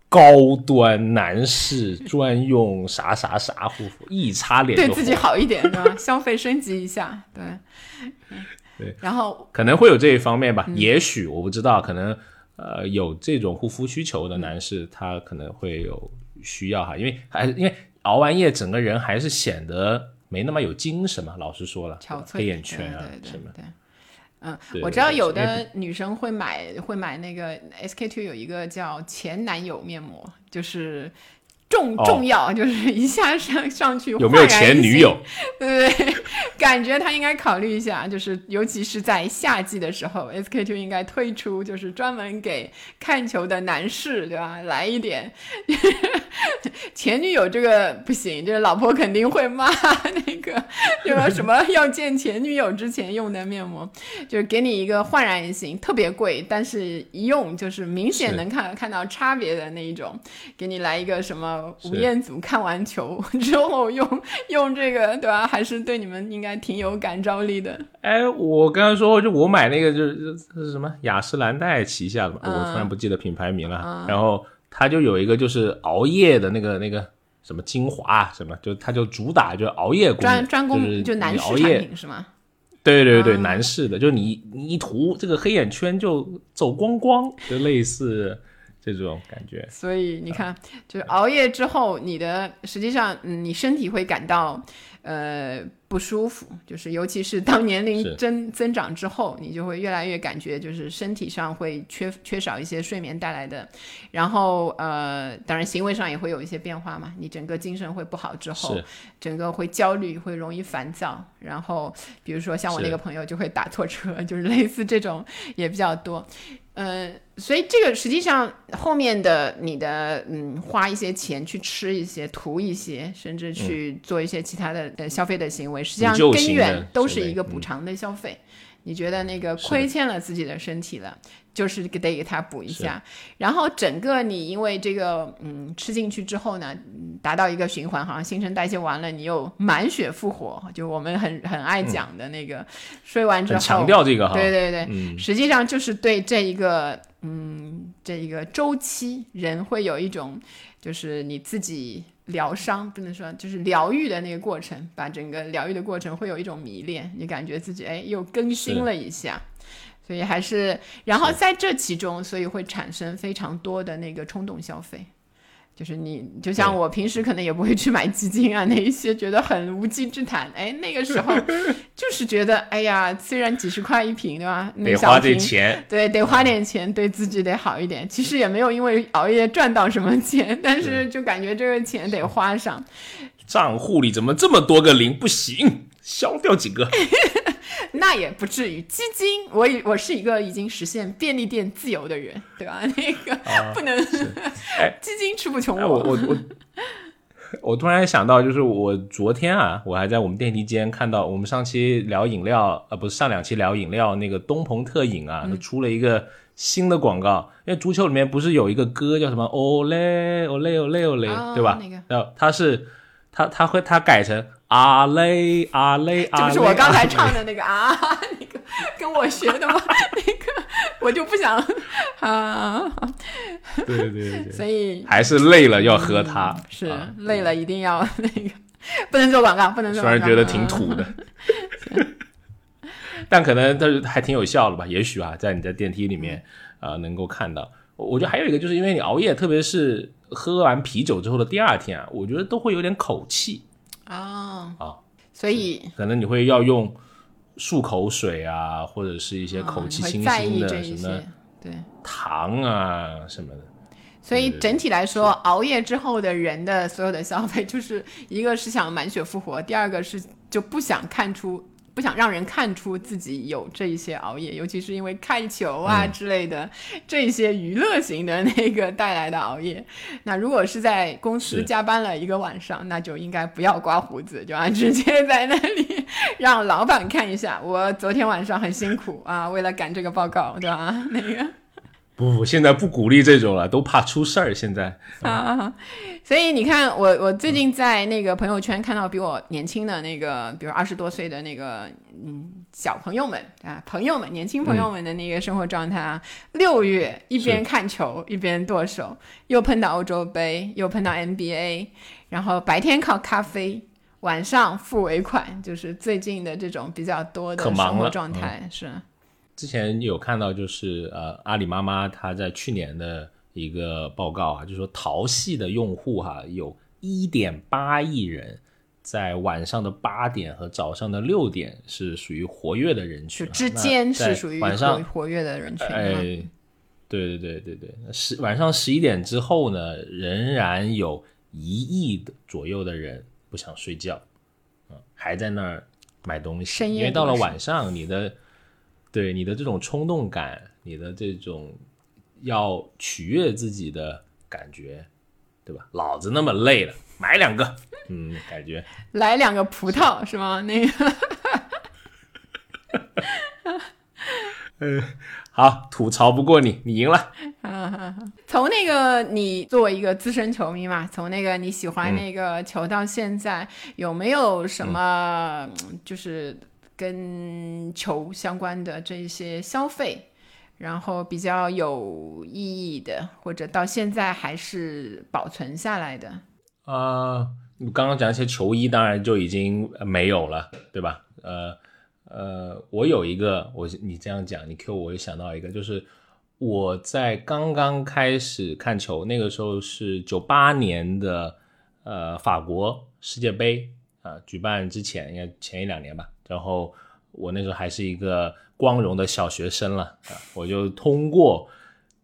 高端男士专用啥啥啥护肤，一擦脸对自己好一点是吧？消费升级一下，对。对，然后可能会有这一方面吧，也许我不知道，可能。呃，有这种护肤需求的男士，他可能会有需要哈，因为还因为熬完夜，整个人还是显得没那么有精神嘛。老实说了，黑眼圈啊什么的。嗯，我知道有的女生会买会买那个 SK two 有一个叫前男友面膜，就是。重重要就是一下上上去有没有前女友？对对，感觉他应该考虑一下，就是尤其是在夏季的时候，SK two 应该推出就是专门给看球的男士，对吧？来一点 前女友这个不行，这老婆肯定会骂那个，就说什么要见前女友之前用的面膜，就是给你一个焕然一新，特别贵，但是一用就是明显能看看到差别的那一种，给你来一个什么？吴彦祖看完球 之后用用这个，对吧？还是对你们应该挺有感召力的。哎，我刚刚说，就我买那个，就是是什么雅诗兰黛旗下的嘛，我突然不记得品牌名了。然后它就有一个就是熬夜的那个那个什么精华什么，就它就主打就熬夜功专专攻就男士产品是吗？对对对，男士的，就是你你一涂这个黑眼圈就走光光，就类似这种感觉。所以你看，就是熬夜之后，你的实际上，嗯，你身体会感到。呃，不舒服，就是尤其是当年龄增增长之后，你就会越来越感觉就是身体上会缺缺少一些睡眠带来的，然后呃，当然行为上也会有一些变化嘛，你整个精神会不好之后，整个会焦虑，会容易烦躁，然后比如说像我那个朋友就会打错车，就是类似这种也比较多。嗯，所以这个实际上后面的你的嗯，花一些钱去吃一些、涂一些，甚至去做一些其他的呃消费的行为，实际上根源都是一个补偿的消费。你觉得那个亏欠了自己的身体了，就是得给它补一下。然后整个你因为这个嗯吃进去之后呢，达到一个循环，好像新陈代谢完了，你又满血复活。就我们很很爱讲的那个，睡完之后强调这个哈，对对对，实际上就是对这一个嗯这一个周期，人会有一种就是你自己。疗伤不能说就是疗愈的那个过程，把整个疗愈的过程会有一种迷恋，你感觉自己哎又更新了一下，所以还是然后在这其中，所以会产生非常多的那个冲动消费。就是你，就像我平时可能也不会去买基金啊，那一些觉得很无稽之谈。哎，那个时候 就是觉得，哎呀，虽然几十块一瓶，对吧？得花点钱，对，得花点钱，对自己得好一点。其实也没有因为熬夜赚到什么钱，但是就感觉这个钱得花上。账户里怎么这么多个零？不行，消掉几个。那也不至于，基金，我我是一个已经实现便利店自由的人，对吧？那个不能，基金吃不穷我。我我我突然想到，就是我昨天啊，我还在我们电梯间看到，我们上期聊饮料，呃，不是上两期聊饮料，那个东鹏特饮啊，出了一个新的广告。因为足球里面不是有一个歌叫什么“哦嘞哦嘞哦嘞哦嘞”，对吧？然后它是它它会它改成。阿嘞阿雷阿雷，这不是我刚才唱的那个啊，那个跟我学的吗？那个我就不想啊。对对对，所以还是累了要喝它。是累了一定要那个，不能做广告，不能做。虽然觉得挺土的，但可能它还挺有效的吧？也许啊，在你在电梯里面啊能够看到。我觉得还有一个，就是因为你熬夜，特别是喝完啤酒之后的第二天啊，我觉得都会有点口气。啊啊，所以可能你会要用漱口水啊，或者是一些口气清新的什么对糖啊什么的。所以整体来说，熬夜之后的人的所有的消费，就是一个是想满血复活，第二个是就不想看出。不想让人看出自己有这一些熬夜，尤其是因为看球啊之类的这些娱乐型的那个带来的熬夜。那如果是在公司加班了一个晚上，那就应该不要刮胡子，就啊直接在那里让老板看一下，我昨天晚上很辛苦啊，为了赶这个报告，对吧？那个。不不，现在不鼓励这种了，都怕出事儿。现在 啊，所以你看，我我最近在那个朋友圈看到比我年轻的那个，比如二十多岁的那个嗯小朋友们啊，朋友们，年轻朋友们的那个生活状态啊。六月一边看球一边剁手，又碰到欧洲杯，又碰到 NBA，然后白天靠咖啡，晚上付尾款，就是最近的这种比较多的生活状态是。之前有看到，就是呃，阿里妈妈她在去年的一个报告啊，就是说淘系的用户哈，有一点八亿人，在晚上的八点和早上的六点是属于活跃的人群，之间是属于晚上活跃的人群。哎，对对对对对，十晚上十一点之后呢，仍然有一亿的左右的人不想睡觉，嗯，还在那儿买东西，因为到了晚上你的。对你的这种冲动感，你的这种要取悦自己的感觉，对吧？老子那么累了，买两个，嗯，感觉来两个葡萄是吗？那个，嗯，好，吐槽不过你，你赢了。从那个你作为一个资深球迷嘛，从那个你喜欢那个球到现在，有没有什么就是？跟球相关的这一些消费，然后比较有意义的，或者到现在还是保存下来的。啊，你刚刚讲一些球衣，当然就已经没有了，对吧？呃呃，我有一个，我你这样讲，你 Q 我又想到一个，就是我在刚刚开始看球，那个时候是九八年的呃法国世界杯啊，举办之前应该前一两年吧，然后我那时候还是一个光荣的小学生了啊，我就通过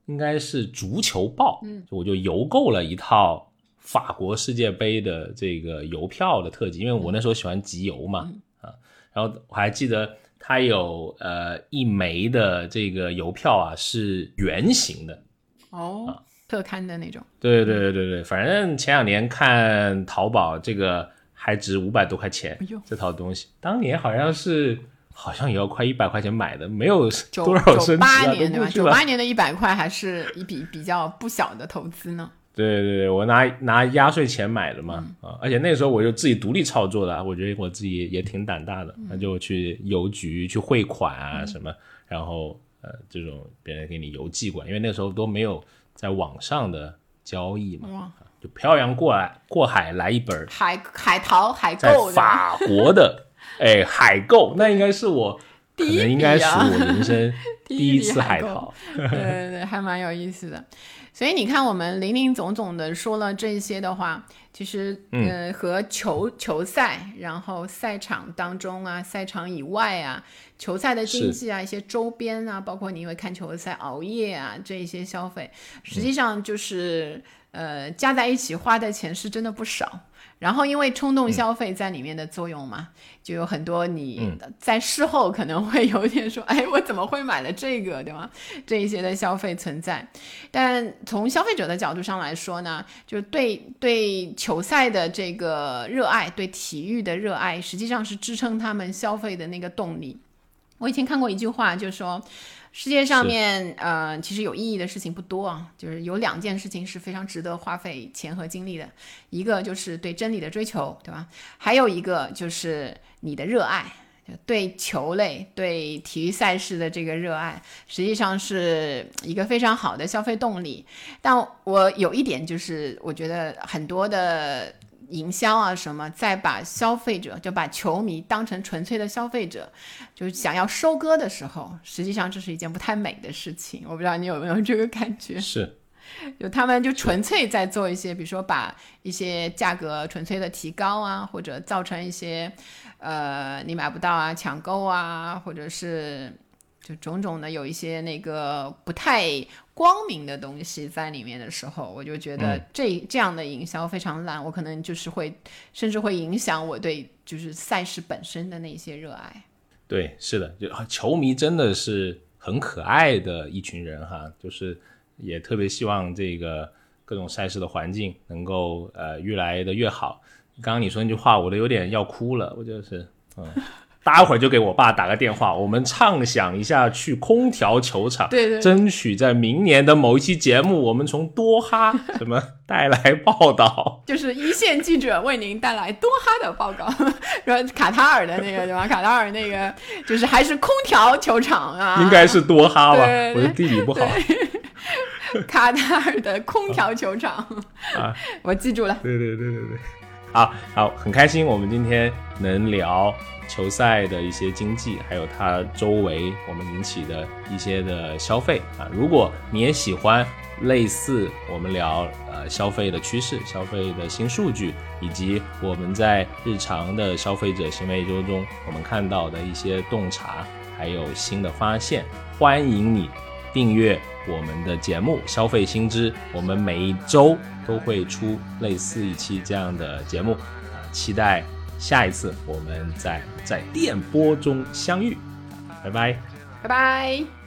应该是足球报，嗯，我就邮购了一套法国世界杯的这个邮票的特辑，因为我那时候喜欢集邮嘛。啊然后我还记得它有呃一枚的这个邮票啊是圆形的哦，特刊的那种。对对对对对，反正前两年看淘宝这个还值五百多块钱，这套东西当年好像是好像也要快一百块钱买的，没有 多少升值啊。九八年对吧？九八年的一百块还是一笔比较不小的投资呢。对对对，我拿拿压岁钱买的嘛，啊，而且那时候我就自己独立操作的，我觉得我自己也挺胆大的，那就去邮局去汇款啊什么，然后呃这种别人给你邮寄过来，因为那时候都没有在网上的交易嘛，就漂洋过来过海来一本海海淘海购，在法国的 哎海购，那应该是我可能应该是我人生 第一次海淘，对对对，还蛮有意思的。所以你看，我们林林总总的说了这些的话，其实呃和球球赛，然后赛场当中啊，赛场以外啊，球赛的经济啊，一些周边啊，包括你因为看球赛熬夜啊，这一些消费，实际上就是呃加在一起花的钱是真的不少。然后因为冲动消费在里面的作用嘛，就有很多你在事后可能会有点说，哎，我怎么会买了这个，对吗？这一些的消费存在。但从消费者的角度上来说呢，就对对球赛的这个热爱，对体育的热爱，实际上是支撑他们消费的那个动力。我以前看过一句话，就是说。世界上面，呃，其实有意义的事情不多啊，就是有两件事情是非常值得花费钱和精力的，一个就是对真理的追求，对吧？还有一个就是你的热爱，对球类、对体育赛事的这个热爱，实际上是一个非常好的消费动力。但我有一点就是，我觉得很多的。营销啊什么，再把消费者就把球迷当成纯粹的消费者，就是想要收割的时候，实际上这是一件不太美的事情。我不知道你有没有这个感觉？是，就他们就纯粹在做一些，比如说把一些价格纯粹的提高啊，或者造成一些呃你买不到啊、抢购啊，或者是。就种种的有一些那个不太光明的东西在里面的时候，我就觉得这这样的营销非常烂，我可能就是会甚至会影响我对就是赛事本身的那些热爱。对，是的，就球迷真的是很可爱的一群人哈，就是也特别希望这个各种赛事的环境能够呃越来的越好。刚刚你说那句话，我都有点要哭了，我就是嗯。待会儿就给我爸打个电话，我们畅想一下去空调球场，对对，争取在明年的某一期节目，我们从多哈什么带来报道，就是一线记者为您带来多哈的报告，说卡塔尔的那个对吧？卡塔尔那个就是还是空调球场啊，应该是多哈吧？我的地理不好。卡塔尔的空调球场啊，我记住了。对对对对对，好好，很开心，我们今天能聊。球赛的一些经济，还有它周围我们引起的一些的消费啊，如果你也喜欢类似我们聊呃消费的趋势、消费的新数据，以及我们在日常的消费者行为周中我们看到的一些洞察，还有新的发现，欢迎你订阅我们的节目《消费新知》，我们每一周都会出类似一期这样的节目啊，期待。下一次我们再在电波中相遇，拜拜，拜拜。